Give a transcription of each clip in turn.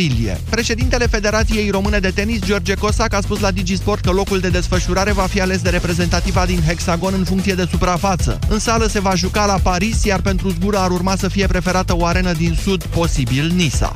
aprilie. Președintele Federației Române de Tenis, George Cosac, a spus la Digisport că locul de desfășurare va fi ales de reprezentativa din hexagon în funcție de suprafață. În sală se va juca la Paris, iar pentru zbură ar urma să fie preferată o arenă din sud, posibil Nisa.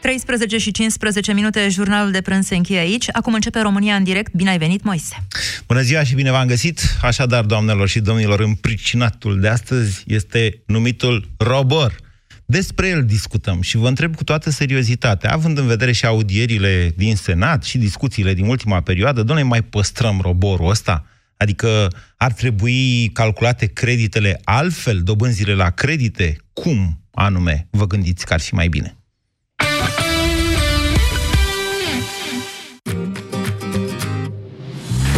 13 și 15 minute, jurnalul de prânz se încheie aici. Acum începe România în direct. Bine ai venit, Moise! Bună ziua și bine v-am găsit! Așadar, doamnelor și domnilor, împricinatul de astăzi este numitul Robor. Despre el discutăm și vă întreb cu toată seriozitatea, având în vedere și audierile din Senat și discuțiile din ultima perioadă, doamne, mai păstrăm roborul ăsta? Adică ar trebui calculate creditele altfel, dobânzile la credite? Cum anume vă gândiți că ar fi mai bine?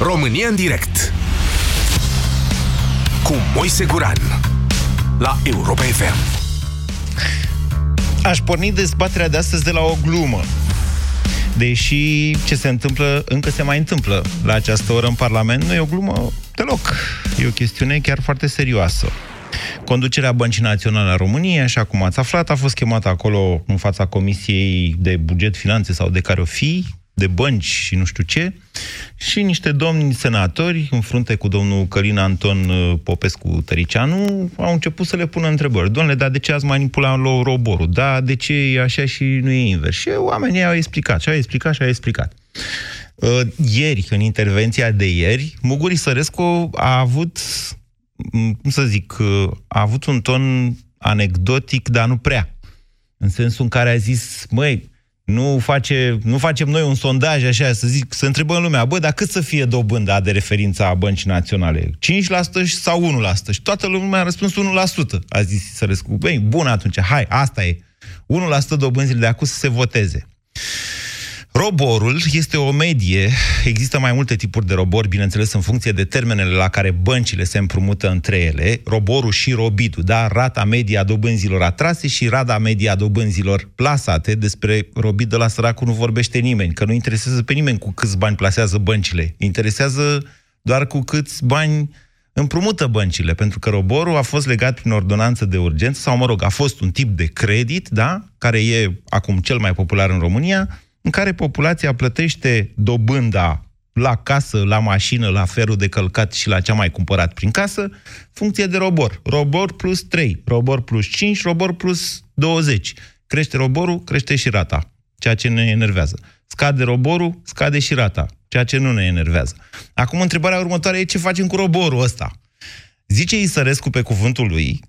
România în direct cu Moise Guran la Europa FM. Aș porni dezbaterea de astăzi de la o glumă. Deși ce se întâmplă, încă se mai întâmplă la această oră în Parlament, nu e o glumă deloc. E o chestiune chiar foarte serioasă. Conducerea Băncii Naționale a României, așa cum ați aflat, a fost chemată acolo în fața Comisiei de Buget, Finanțe sau de care o fi, de bănci și nu știu ce, și niște domni senatori, în frunte cu domnul Călin Anton uh, Popescu Tăricianu, au început să le pună întrebări. Domnule, dar de ce ați manipulat roborul? Da, de ce e așa și nu e invers? Și oamenii au explicat, și au explicat, și au explicat. Uh, ieri, în intervenția de ieri, Muguri Sărescu a avut, cum să zic, uh, a avut un ton anecdotic, dar nu prea. În sensul în care a zis, măi, nu, face, nu facem noi un sondaj așa, să zic, să întrebăm lumea, bă, dar cât să fie dobânda de referință a băncii naționale? 5% sau 1%? Și toată lumea a răspuns 1%, a zis Sărescu. Băi, bun atunci, hai, asta e. 1% dobânzile de acum să se voteze. Roborul este o medie, există mai multe tipuri de robor, bineînțeles în funcție de termenele la care băncile se împrumută între ele, roborul și robitul, da? rata medie a dobânzilor atrase și rata medie a dobânzilor plasate, despre robit de la săracul nu vorbește nimeni, că nu interesează pe nimeni cu câți bani plasează băncile, interesează doar cu câți bani împrumută băncile, pentru că roborul a fost legat prin ordonanță de urgență, sau mă rog, a fost un tip de credit, da? care e acum cel mai popular în România, în care populația plătește dobânda la casă, la mașină, la ferul de călcat și la ce a mai cumpărat prin casă, funcție de robor. Robor plus 3, robor plus 5, robor plus 20. Crește roborul, crește și rata, ceea ce ne enervează. Scade roborul, scade și rata, ceea ce nu ne enervează. Acum, întrebarea următoare e ce facem cu roborul ăsta? Zice Isărescu pe cuvântul lui,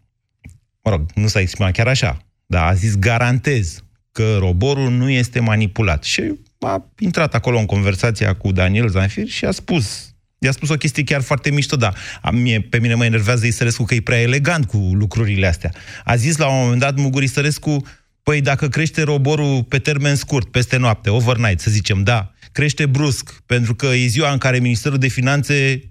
mă rog, nu s-a exprimat chiar așa, dar a zis garantez că roborul nu este manipulat. Și a intrat acolo în conversația cu Daniel Zanfir și a spus I-a spus o chestie chiar foarte mișto, dar a mie, pe mine mă enervează Isărescu că e prea elegant cu lucrurile astea. A zis la un moment dat Mugur Isărescu, păi dacă crește roborul pe termen scurt, peste noapte, overnight, să zicem, da, crește brusc, pentru că e ziua în care Ministerul de Finanțe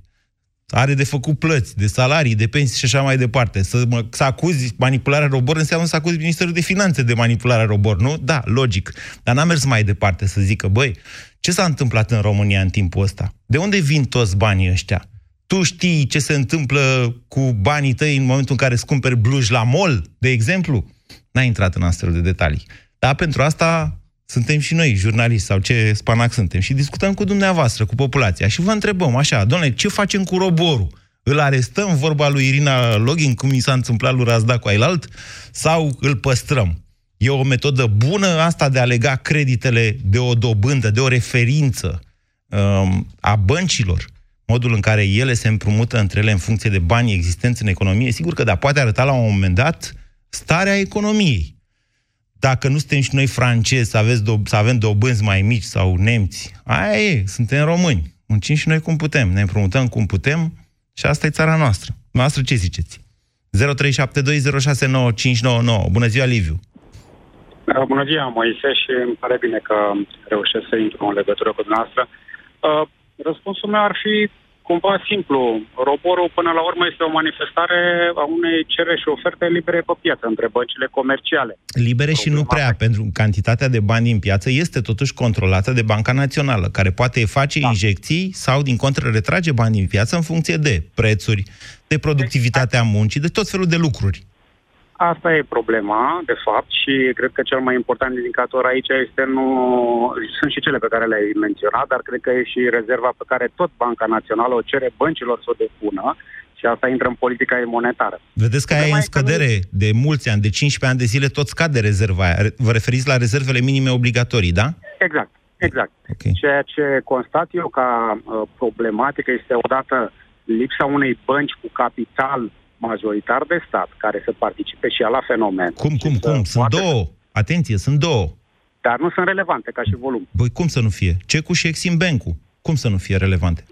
are de făcut plăți, de salarii, de pensii și așa mai departe. Să, mă, să acuzi manipularea robor înseamnă să acuzi Ministerul de Finanțe de manipularea robor, nu? Da, logic. Dar n-a mers mai departe să zică, băi, ce s-a întâmplat în România în timpul ăsta? De unde vin toți banii ăștia? Tu știi ce se întâmplă cu banii tăi în momentul în care îți cumperi bluși la mall, de exemplu? N-a intrat în astfel de detalii. Dar pentru asta suntem și noi jurnaliști sau ce spanac suntem și discutăm cu dumneavoastră, cu populația și vă întrebăm așa, domnule, ce facem cu roborul? Îl arestăm, vorba lui Irina Login, cum i s-a întâmplat lui Razda cu Ailalt, sau îl păstrăm? E o metodă bună asta de a lega creditele de o dobândă, de o referință um, a băncilor, modul în care ele se împrumută între ele în funcție de banii existenți în economie, sigur că da, poate arăta la un moment dat starea economiei dacă nu suntem și noi francezi, să, aveți do- să avem dobânzi mai mici sau nemți, aia e, suntem români. Muncim și noi cum putem, ne împrumutăm cum putem și asta e țara noastră. Noastră ce ziceți? 0372069599 Bună ziua, Liviu! Uh, Bună ziua, Moise, și îmi pare bine că reușesc să intru în legătură cu dumneavoastră. Uh, Răspunsul meu ar fi cumva simplu. Roborul, până la urmă, este o manifestare a unei cereri și oferte libere pe piață între băncile comerciale. Libere și nu prea, pentru cantitatea de bani din piață este totuși controlată de Banca Națională, care poate face Da. injecții sau, din contră, retrage bani din piață în funcție de prețuri, de productivitatea muncii, de tot felul de lucruri. Asta e problema, de fapt, și cred că cel mai important indicator aici este nu... Sunt și cele pe care le-ai menționat, dar cred că e și rezerva pe care tot Banca Națională o cere băncilor să o depună și asta intră în politica ei monetară. Vedeți că aia e Problema în e că nu- scădere de mulți ani, de 15 ani de zile, tot scade rezerva aia. Re- Vă referiți la rezervele minime obligatorii, da? Exact, exact. Ok. Ceea ce constat eu ca uh, problematică este odată lipsa unei bănci cu capital majoritar de stat care să participe și ea la fenomen. Cum, și cum, să cum? Sunt poată- două. Atenție, sunt două. Dar nu sunt relevante ca și volum. Băi, cum să nu fie? Cecu și Exim Bank-ul. Cum să nu fie relevante?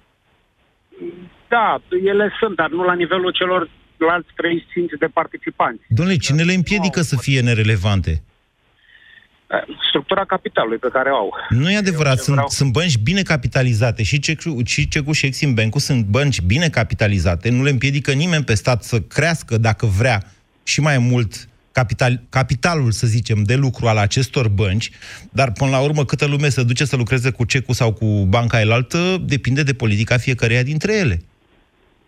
Da, ele sunt, dar nu la nivelul celor alți 35 de participanți. Domnule, cine le împiedică să fie nerelevante? Uh, Structura capitalului pe care o au. Nu e adevărat, Eu ce sunt, vreau- sunt bănci bine capitalizate și Cecu și, Cecu și Exim Bank sunt bănci bine capitalizate, nu le împiedică nimeni pe stat să crească, dacă vrea, și mai mult capital, capitalul, să zicem, de lucru al acestor bănci, dar până la urmă câtă lume se duce să lucreze cu Cecu sau cu banca elaltă depinde de politica fiecăreia dintre ele.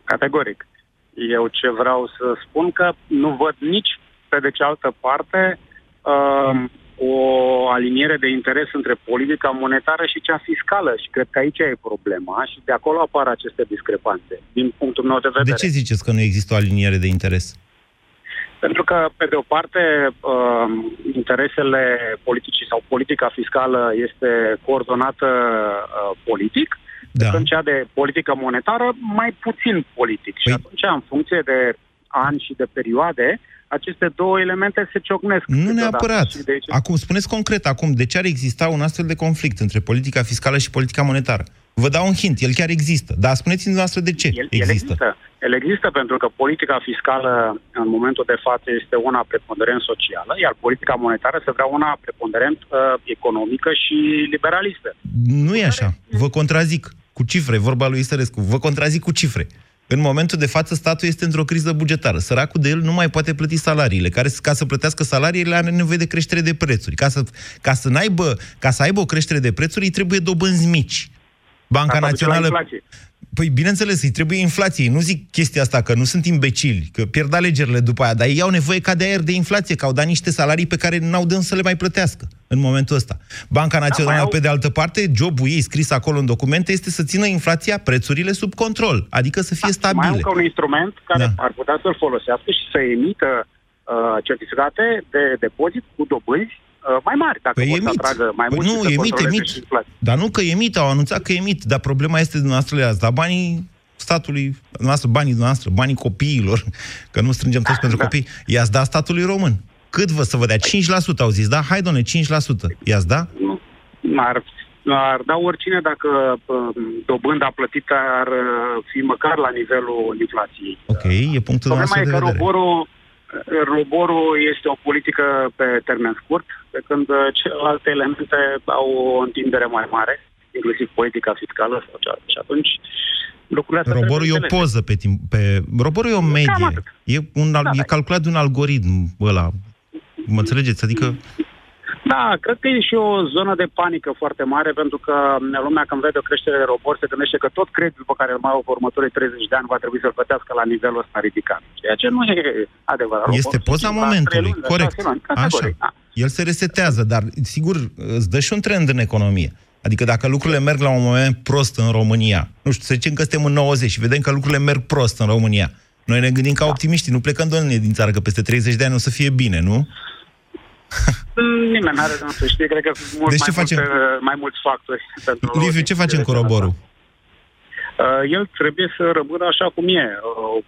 Categoric. Eu ce vreau să spun că nu văd nici pe de cealaltă parte uh, o aliniere de interes între politica monetară și cea fiscală și cred că aici e problema și de acolo apar aceste discrepanțe, din punctul meu de vedere. De ce ziceți că nu există o aliniere de interes? Pentru că, pe de o parte, uh, interesele politicii sau politica fiscală este coordonată uh, politic, Da. da. când cea de politică monetară mai puțin politic. Și Păi- atunci, în funcție de ani și de perioade, aceste două elemente se ciocnesc. Nu câteodată. neapărat. Și de aici- Acum, spuneți concret, acum, de ce ar exista un astfel de conflict între politica fiscală și politica monetară? Vă dau un hint, el chiar există. Dar spuneți-mi noastră de ce El, el există. El există pentru că politica fiscală în momentul de față este una preponderent socială, iar politica monetară se vrea una preponderent uh, economică și liberalistă. Nu e așa. Vă contrazic cu cifre, vorba lui Isărescu. Vă contrazic cu cifre. În momentul de față, statul este într-o criză bugetară. Săracul de el nu mai poate plăti salariile, care ca să plătească salariile are nevoie de creștere de prețuri. Ca să, ca să, n-aibă, ca să aibă o creștere de prețuri, îi trebuie dobânzi mici. Banca Asta duce la Națională... inflație. Păi, bineînțeles, îi trebuie inflație. Nu zic chestia asta, că nu sunt imbecili, că pierd alegerile după aia, dar ei au nevoie ca de aer de inflație, că au dat niște salarii pe care n-au de să le mai plătească în momentul ăsta. Banca Națională, mai au- pe de altă parte, jobul ei scris acolo în documente este să țină inflația, prețurile sub control, adică să fie Mai au stabile. încă un instrument care Da. da. ar putea să-l folosească și să emită uh, certificate de depozit cu dobânzi uh, mai mari, dacă Păi vor să emit. atragă mai Păi mult nu, și să emit, controleze emit. și inflația. Dar nu că emit, au anunțat că emit, dar problema este dumneavoastră le-ați dat banii statului, noastră, banii noastre, banii copiilor, că nu strângem toți pentru Da. copii, i-ați dat statului român. Cât vă să vă dea? 5% au zis, da? Hai, doamne, 5%. I-ați da? Nu. Ar, ar da oricine dacă uh, dobânda plătită ar uh, fi măcar la nivelul inflației. Ok, e punctul Problema nostru e de că vedere. roborul, roborul este o politică pe termen scurt, pe când uh, celelalte elemente au o întindere mai mare, inclusiv politica fiscală sau cealaltă. Și atunci lucrurile astea Roborul e trebuie o înțelese. poză pe timp. Pe... Roborul e o medie. atât. E, un, al- Da, e da. calculat de un algoritm ăla. Mă înțelegeți? Adică Da, cred că e și o zonă de panică foarte mare, pentru că lumea când vede o creștere de robor se gândește că tot creditul pe care îl mai au pe următorii 30 de ani va trebui să-l plătească la nivelul ăsta ridicat. Ceea ce nu e adevărat. este Roborul poza se schimba momentului. trei luni, la Corect. șase luni, Așa. categoric, da. El se resetează, dar sigur îți dă și un trend în economie. Adică dacă lucrurile merg la un moment prost în România, nu știu, să zicem că suntem în 90 și vedem că lucrurile merg prost în România, noi ne gândim ca Da. optimiști, nu plecăm doamne din țară, că peste 30 de ani o să fie bine, nu? Nimeni nu are de unde să știe, cred că sunt mult Deci ce mai, facem? multe, mai mulți factori. pentru o Liviu, ce decidere facem cu de roborul? Uh, el trebuie să rămână așa cum e. Uh,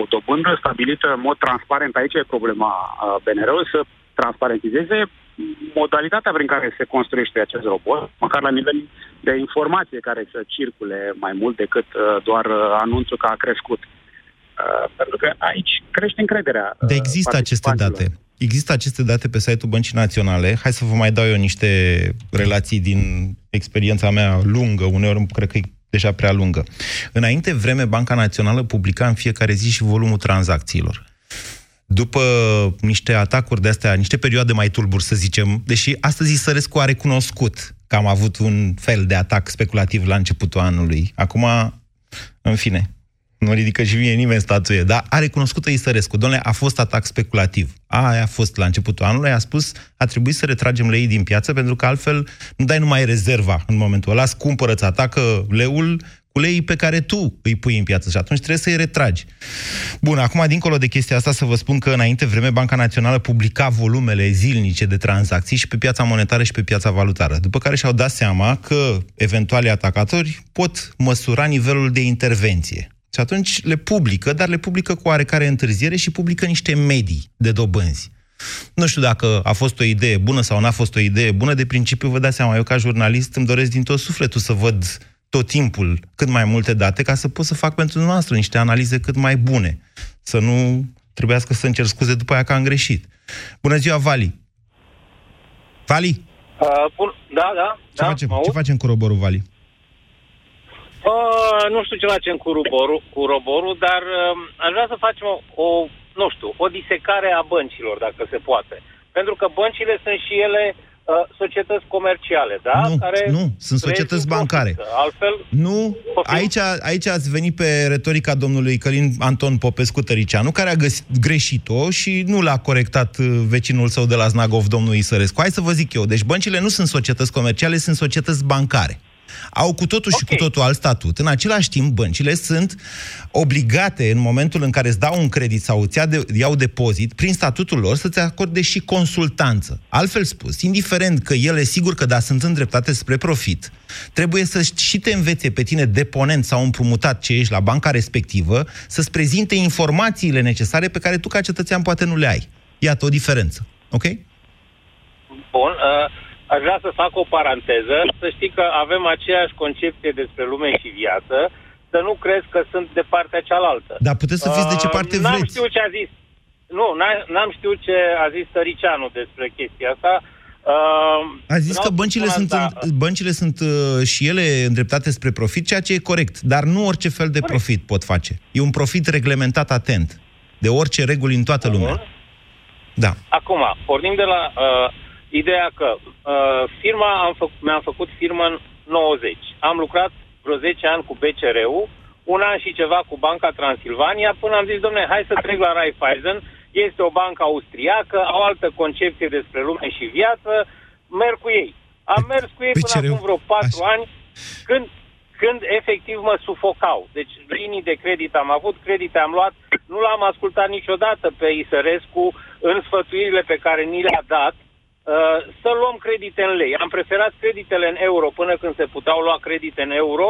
o dobândă stabilită în mod transparent. Aici e problema uh, BNR-ului, să transparentizeze modalitatea prin care se construiește acest robot, măcar la nivel de informație care să circule mai mult decât uh, doar uh, anunțul că a crescut. Uh, pentru că aici crește încrederea. De există aceste date. Există aceste date pe site-ul Băncii Naționale. Hai să vă mai dau eu niște relații din experiența mea lungă, uneori cred că e deja prea lungă. Înainte vreme, Banca Națională publica în fiecare zi și volumul tranzacțiilor. După niște atacuri de astea, niște perioade mai tulburi, să zicem, deși astăzi Sărescu a recunoscut că am avut un fel de atac speculativ la începutul anului. Acum, în fine, nu ridică și mie nimeni statuie, dar a recunoscut Isărescu. Domnule, a fost atac speculativ. A, aia a fost la începutul anului, a spus, a trebuit să retragem lei din piață, pentru că altfel nu dai numai rezerva în momentul ăla, cumpără-ți, atacă leul cu lei pe care tu îi pui în piață și atunci trebuie să-i retragi. Bun, acum, dincolo de chestia asta, să vă spun că înainte vreme Banca Națională publica volumele zilnice de tranzacții și pe piața monetară și pe piața valutară, după care și-au dat seama că eventualii atacatori pot măsura nivelul de intervenție. Și atunci le publică, dar le publică cu oarecare întârziere și publică niște medii de dobânzi. Nu știu dacă a fost o idee bună sau n-a fost o idee bună, de principiu vă dați seama, eu ca jurnalist îmi doresc din tot sufletul să văd tot timpul cât mai multe date ca să pot să fac pentru noastră niște analize cât mai bune. Să nu trebuiască să încerc scuze după aia că am greșit. Bună ziua, Vali! Vali? Uh, bun, da, da. Ce, da, facem, ce facem cu roborul, Vali? Uh, nu știu ce facem cu roborul, cu roborul dar uh, aș vrea să facem o, o, nu știu, o disecare a băncilor, dacă se poate. Pentru că băncile sunt și ele uh, societăți comerciale, da? Nu, Care nu, sunt societăți bancare. Profită. Altfel, Nu, aici, aici ați venit pe retorica domnului Călin Anton Popescu Tăricianu, care a găsit, greșit-o și nu l-a corectat uh, vecinul său de la Znagov, domnul Isărescu. Hai să vă zic eu, deci băncile nu sunt societăți comerciale, sunt societăți bancare au cu totul okay. și cu totul alt statut. În același timp, băncile sunt obligate, în momentul în care îți dau un credit sau îți iau depozit, prin statutul lor, să-ți acorde și consultanță. Altfel spus, indiferent că ele, sigur că da, sunt îndreptate spre profit, trebuie să și te învețe pe tine deponent sau împrumutat ce ești la banca respectivă, să-ți prezinte informațiile necesare pe care tu ca cetățean poate nu le ai. Iată o diferență. Ok? Bun. Uh aș vrea să fac o paranteză, să știi că avem aceeași concepție despre lume și viață, să nu crezi că sunt de partea cealaltă. Dar puteți să fiți de ce parte uh, vreți. N-am știut ce a zis. Nu, n-am știut ce a zis Tăricianu despre chestia asta. Uh, a zis că băncile sunt, asta. în, băncile sunt uh, și ele îndreptate spre profit, ceea ce e corect, dar nu orice fel de corect. profit pot face. E un profit reglementat atent, de orice reguli în toată lumea. Uh-huh. Da. Acum, pornim de la uh, Ideea că uh, firma, am fă- mi-am făcut firmă în 90. Am lucrat vreo 10 ani cu BCR-ul, un an și ceva cu Banca Transilvania, până am zis, domnule, hai să trec la Raiffeisen, este o bancă austriacă, au altă concepție despre lume și viață, merg cu ei. Am mers cu ei până acum vreo 4 Așa. ani, când, când efectiv mă sufocau. Deci linii de credit am avut, credite am luat, nu l-am ascultat niciodată pe Isărescu în sfătuirile pe care ni le-a dat, Uh, să luăm credite în lei. Am preferat creditele în euro până când se puteau lua credite în euro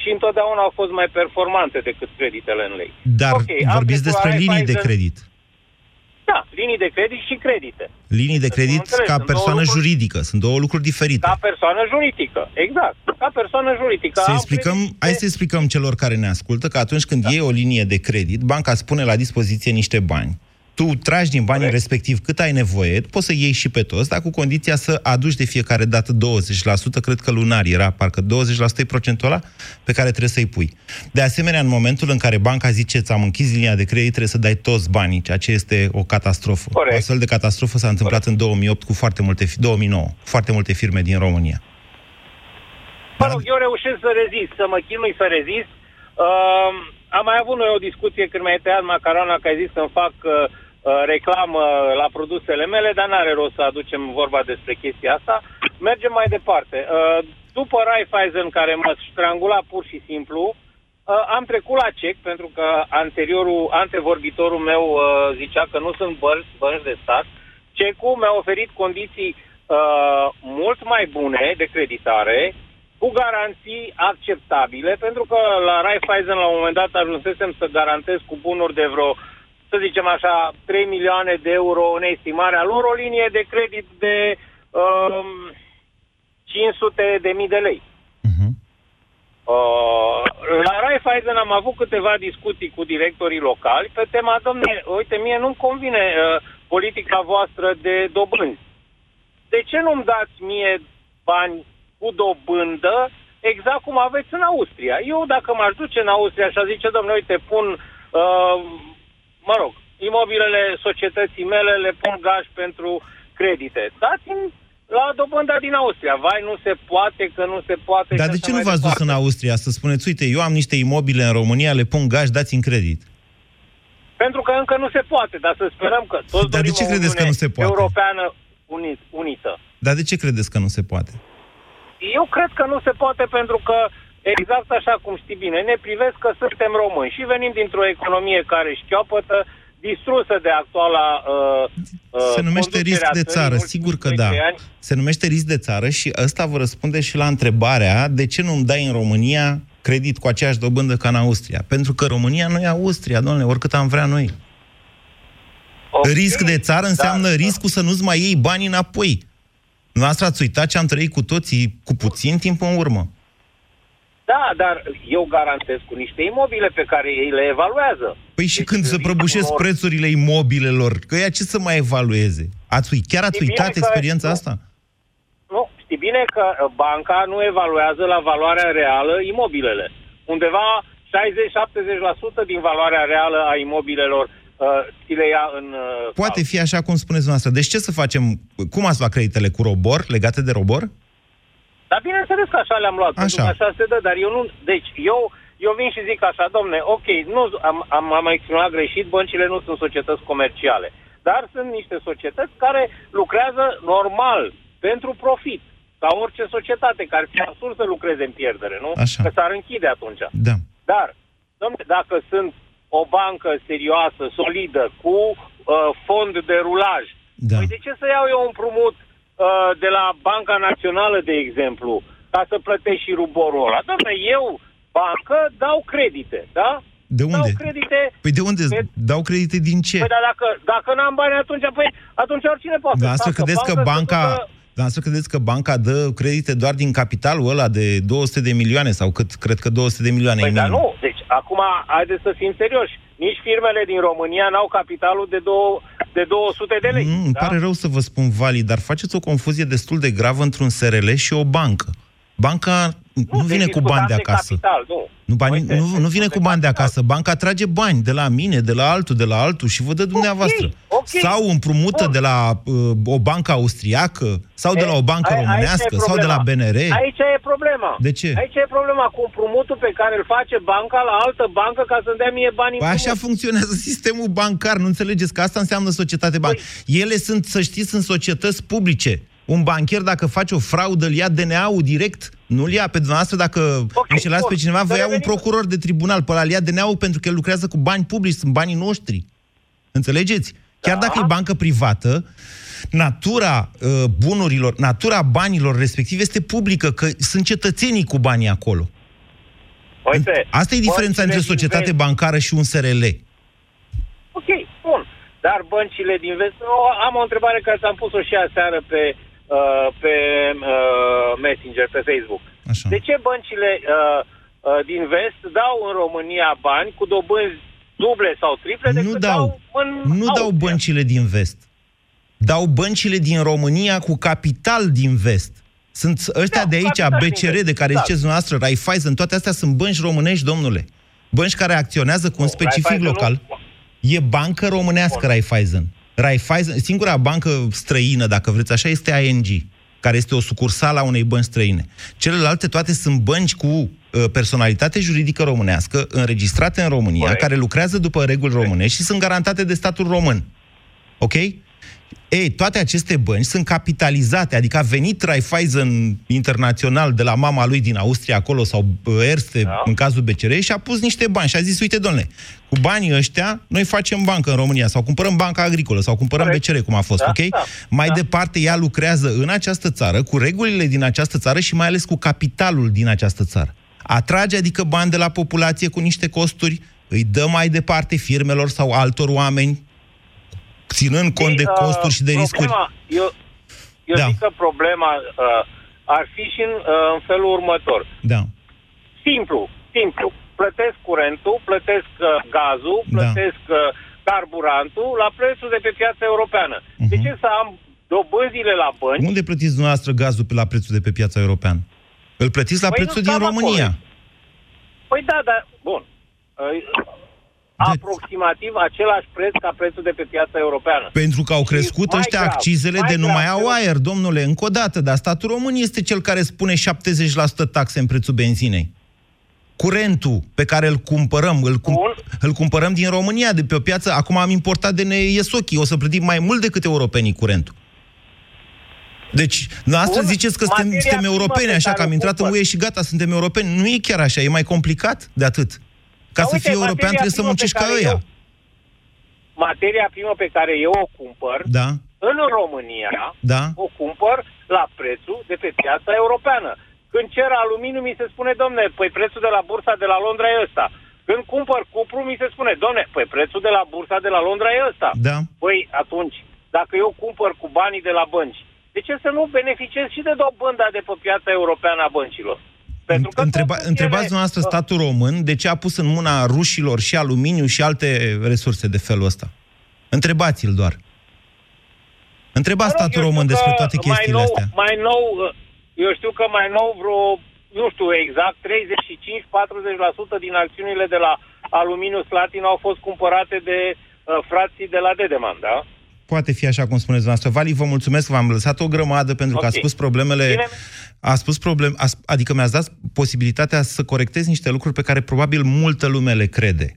și întotdeauna au fost mai performante decât creditele în lei. Dar okay, vorbiți despre linii de credit. Da, linii de credit și credite. Linii de credit ca persoană lucruri, juridică. Sunt două lucruri diferite. Ca persoană juridică, exact. Ca persoană juridică. Să explicăm, credite... hai să explicăm celor care ne ascultă că atunci când da. e o linie de credit, banca spune la dispoziție niște bani tu tragi din banii Corect. respectiv cât ai nevoie, poți să iei și pe toți, dar cu condiția să aduci de fiecare dată 20%, cred că lunar era, parcă 20% e procentul ăla pe care trebuie să-i pui. De asemenea, în momentul în care banca zice ți-am închis linia de credit, trebuie să dai toți banii, ceea ce este o catastrofă. Corect. O astfel de catastrofă s-a întâmplat Corect. în 2008 cu foarte multe, 2009, foarte multe firme din România. Mă rog, eu reușesc să rezist, să mă chinui să rezist. Uh, am mai avut noi o discuție când mi-ai tăiat macarona, că ai zis să-mi fac uh, Uh, reclamă la produsele mele, dar n-are rost să aducem vorba despre chestia asta. Mergem mai departe. Uh, după Raiffeisen, care mă strangula pur și simplu, uh, am trecut la CEC, pentru că anteriorul, antevorbitorul meu zicea că nu sunt bănci, bănci de stat. CEC-ul mi-a oferit condiții mult mai bune de creditare, cu garanții acceptabile, pentru că la Raiffeisen la un moment dat ajunsesem să garantez cu bunuri de vreo să zicem așa, 3 milioane de euro în estimarea lor, o linie de credit de um, 500 de mii de lei. Uh-huh. Uh, la Raiffeisen am avut câteva discuții cu directorii locali pe tema, domne, uite, mie nu-mi convine uh, politica voastră de dobânzi. De ce nu-mi dați mie bani cu dobândă exact cum aveți în Austria? Eu dacă m-aș duce în Austria și aș zice, domne, uite, pun, uh, mă rog, imobilele societății mele, le pun gaj pentru credite. Dați-mi la dobânda din Austria. Vai, nu se poate, că nu se poate. Dar de ce nu v-ați dus în Austria să spuneți, uite, eu am niște imobile în România, le pun gaj, dați în credit? Pentru că încă nu se poate, dar să sperăm că toți Dar de ce credeți că nu se poate? Europeană unit, unită. Dar de ce credeți că nu se poate? Eu cred că nu se poate pentru că exact așa cum știi bine, ne privesc că suntem români și venim dintr-o economie care șchiopătă, distrusă de actuala uh, Se numește risc de țară, sigur că da. Ani. Se numește risc de țară și ăsta vă răspunde și la întrebarea de ce nu-mi dai în România credit cu aceeași dobândă ca în Austria. Pentru că România nu e Austria, domnule, oricât am vrea noi. Okay. Risc de țară înseamnă da, riscul să nu-ți mai iei banii înapoi. Noastră ați uitat ce am trăit cu toții cu puțin timp în urmă. Da, dar eu garantez cu niște imobile pe care ei le evaluează. Păi și Deci, când se prăbușesc lor- prețurile imobilelor, că ea ce să mai evalueze? Ați uit, chiar ați Știi bine uitat că- experiența nu. asta? Nu, știi bine că uh, banca nu evaluează la valoarea reală imobilele. Undeva 60-70% din valoarea reală a imobilelor uh, ți le ia în... Uh, Poate calcul. fi așa cum spuneți dumneavoastră. Deci ce să facem? Cum ați luat creditele cu robor, legate de robor? Dar bineînțeles că așa le-am luat, pentru Așa. că așa se dă, dar eu nu... Deci, eu, eu vin și zic așa, domne, ok, nu, am, am, am exprimat greșit, băncile nu sunt societăți comerciale, dar sunt niște societăți care lucrează normal, pentru profit, ca orice societate care ar fi absurd să lucreze în pierdere, nu? Așa. Că s-ar închide atunci. Da. Dar, domne, dacă sunt o bancă serioasă, solidă, cu uh, fond de rulaj, Da. păi de ce să iau eu un împrumut uh, de la Banca Națională, de exemplu, ca să plătesc și ruborul ăla? Domne, eu, bancă, dau credite, da? De unde? Dau credite... Păi de unde? Pe- Dau credite din ce? Păi, dar dacă, dacă n-am bani atunci, păi, atunci oricine poate Dumneavoastră să facă credeți că bancă, să banca... ducă- Dumneavoastră credeți că banca dă credite doar din capitalul ăla de 200 de milioane sau cât? Cred că 200 de milioane Păi e dar minim. nu, deci acum haideți să fim serioși. Nici firmele din România n-au capitalul de, două, de 200 de lei. Mm, îmi da? pare rău să vă spun, Vali, dar faceți o confuzie destul de gravă între un SRL și o bancă. Banca nu, deci vine cu discutam bani de acasă. Capital, nu. Nu, bani, Uite, nu, nu vine cu bani de capital. acasă. Banca trage bani de la mine, de la altul, de la altul și vă dă dumneavoastră. ok. Sau împrumută Bun. de la uh, o bancă austriacă, sau de la o bancă Ai- aici românească, e sau de la problema. BNR. Aici e problema. De ce? Aici e problema cu împrumutul pe care îl face banca la altă bancă ca să-mi dea mie bani Păi așa împrumut. funcționează sistemul bancar, nu înțelegeți că asta înseamnă societate bancară. Păi- Ele sunt, să știți, sunt societăți publice. Un bancher, dacă face o fraudă, îl ia DNA-ul direct, nu-l ia pe dumneavoastră dacă Ok, înșelați pe bun. cineva, vă Să ia un revenim- procuror de tribunal, pe ăla îl ia DNA-ul pentru că el lucrează cu bani publici, sunt banii noștri. Înțelegeți? Chiar Da. dacă e bancă privată, natura uh, bunurilor, natura banilor respectiv este publică, că sunt cetățenii cu banii acolo. Uite, Asta e diferența băncile între din societate vest- bancară și un SRL. Ok, bun. Dar băncile din vest... O, am o întrebare care ți-am pus-o și aseară pe, uh, pe uh, Messenger, pe Facebook. Așa. De ce băncile uh, uh, din vest dau în România bani cu dobânzi duble sau triple Nu decât dau, în nu dau Austria? băncile din vest. Dau băncile din România cu capital din vest. Sunt ăștia Da, de aici, capital din BCR, vest, de care da. ziceți dumneavoastră, Raiffeisen, toate astea sunt bănci românești, domnule. Bănci care acționează cu un Nu, specific Raiffeisen local. nu- E bancă românească Raiffeisen. Raiffeisen. Singura bancă străină, dacă vreți așa, este ING, care este o sucursală a unei bănci străine. Celelalte toate sunt bănci cu uh, personalitate juridică românească, înregistrate în România, Corect. care lucrează după reguli românești și sunt garantate de statul român. Ok? Ei, toate aceste bănci sunt capitalizate, adică a venit Raiffeisen internațional de la mama lui din Austria acolo, sau uh, Erste, Da. în cazul BCR, și a pus niște bani și a zis, uite, domnule, cu banii ăștia, noi facem bancă în România, sau cumpărăm banca agricolă, sau cumpărăm Corect. BCR, cum a fost, Da, ok? da, Mai da. departe, ea lucrează în această țară, cu regulile din această țară și mai ales cu capitalul din această țară. Atrage, adică bani de la populație cu niște costuri, îi dă mai departe firmelor sau altor oameni, ținând cont de Și, uh, costuri și de riscuri. problema, Eu, eu Da. zic că problema uh, ar fi și în, uh, în felul următor. Da. Simplu, simplu. Plătesc curentul, plătesc uh, gazul, Da. plătesc uh, carburantul la prețul de pe piața europeană. De ce să am dobânzile la bănci? Unde plătiți dumneavoastră gazul pe la prețul de pe piața europeană? Îl plătiți la Păi prețul nu din stau România. Păi da, dar, bun. Uh, Aproximativ același preț ca prețul de pe piața europeană. Pentru că au Și crescut mai ăștia grav, accizele mai de nu grav, mai au eu- aer, domnule, încă o dată, dar statul român este cel care spune 70% taxe în prețul benzinei. Curentul pe care îl cumpărăm, îl, cum, Bun. îl cumpărăm din România, de pe o piață, acum am importat de Neiesochi, o să plătim mai mult decât europenii curentul. Deci, noastră Bun. ziceți că suntem, Materia suntem primă europeni, pe așa că care am o intrat în cumpăr. UE și gata, suntem europeni. Nu e chiar așa, e mai complicat de atât. Ca Dar să uite, fii european materia trebuie să primă pe muncești ca care ăia. eu- Materia primă pe care eu o cumpăr Da, în România, da. o cumpăr la prețul de pe piața europeană. Când cer aluminiu, mi se spune, domne, păi prețul de la bursa de la Londra e ăsta. Când cumpăr cupru, mi se spune, domne, păi prețul de la bursa de la Londra e ăsta. Da. Păi atunci, dacă eu cumpăr cu banii de la bănci, de ce să nu beneficiez și de dobânda de pe piața europeană a băncilor? Pentru că Întreba, totuși întrebați ele- dumneavoastră statul român de ce a pus în mâna rușilor și aluminiu și alte resurse de felul ăsta. Întrebați-l doar. Întrebați Mă rog, statul eu român știu despre că toate chestiile mai nou, astea. Mai nou, eu știu că mai nou vreo, nu știu exact, 35-40% din acțiunile de la Aluminiu Slatin au fost cumpărate de uh, frații de la Dedeman, da? Poate fi așa cum spuneți dumneavoastră. Vali, vă mulțumesc, v-am lăsat o grămadă pentru că Ok. a spus problemele... Bine. A spus problem, a, sp- adică mi-ați dat posibilitatea să corectez niște lucruri pe care probabil multă lume le crede.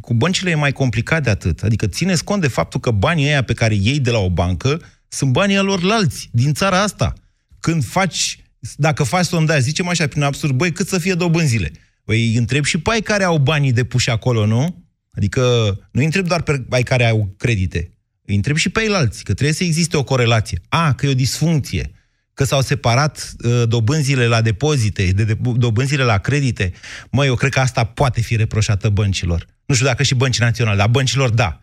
Cu băncile e mai complicat de atât. Adică țineți cont de faptul că banii ăia pe care iei de la o bancă sunt banii lor lalți, din țara asta. Când faci, dacă faci sondaj, zicem așa prin absurd, băi, cât să fie dobânzile? Păi îi întreb și pe ai care au banii depuși acolo, nu? Adică nu îi întreb doar pe ai care au credite. Îi întreb și pe ei alții, că trebuie să existe o corelație. A, că e o disfuncție, că s-au separat uh, dobânzile la depozite, de, de, dobânzile la credite. Măi, eu cred că asta poate fi reproșată băncilor. Nu știu dacă și băncii naționale, dar băncilor da.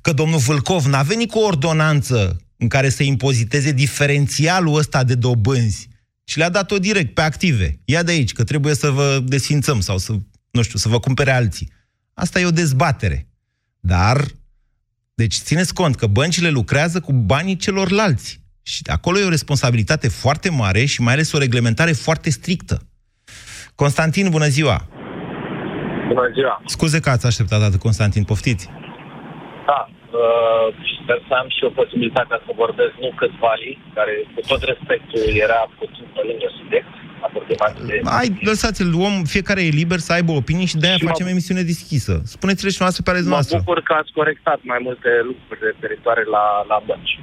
Că domnul Vâlcov n-a venit cu o ordonanță în care să impoziteze diferențialul ăsta de dobânzi, și le-a dat-o direct pe active. Ia de aici, că trebuie să vă desfințăm sau să, nu știu, să vă cumpere alții. Asta e o dezbatere. Dar deci țineți cont că băncile lucrează cu banii celorlalți. Și acolo e o responsabilitate foarte mare și mai ales o reglementare foarte strictă. Constantin, bună ziua! Bună ziua! Scuze că ați așteptat atât, Constantin, poftiți. Da, uh, sper să am și eu posibilitatea să vorbesc, nu cât Vali, care cu tot respectul era puțin pe lângă subiect, aproximat de... Hai, lăsați-l, om, fiecare e liber să aibă opinii și de-aia Și mă- facem emisiune deschisă. Spuneți-le și noastră pe ale Mă noastre. bucur că ați corectat mai multe lucruri referitoare la, la bănci.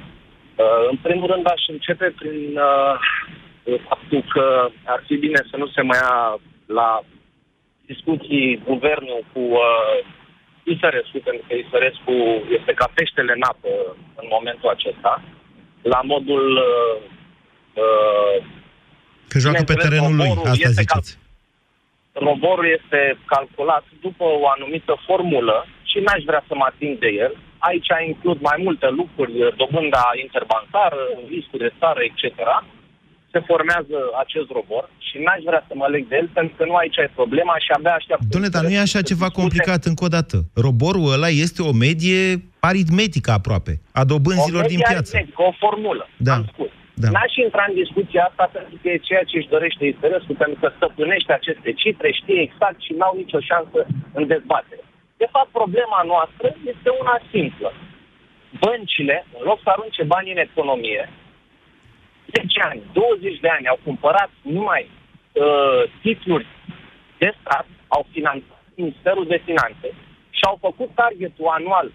Uh, în primul rând aș începe prin uh, faptul că ar fi bine să nu se mai ia la discuții guvernul cu uh, ISRS-ul, pentru că ISRS-ul este ca peștele în apă în momentul acesta, la modul uh, uh, Că joacă pe bineînțeles, terenul lui, roborul asta este ziceți. roborul este calculat după o anumită formulă și n-aș vrea să mă ating de el. Aici includ mai multe lucruri, dobânda interbancară, riscul de țară, etc. Se formează acest robor și n-aș vrea să mă leg de el pentru că nu aici e problema și abia aștept... Dom'le, dar nu e așa ceva complicat încă o dată. Roborul ăla este o medie aritmetică aproape, a dobânzilor o din medie piață. aritmetică, o formulă, Da. am spus. Da. N-aș intra în discuția asta pentru că e ceea ce își dorește interesul, pentru că stăpânește aceste cifre, știe exact și n-au nicio șansă în dezbatere. De fapt, problema noastră este una simplă. Băncile, în loc să arunce bani în economie, 10 ani, 20 de ani au cumpărat numai uh, titluri de stat, au finanțat Ministerul de Finanțe și au făcut targetul anual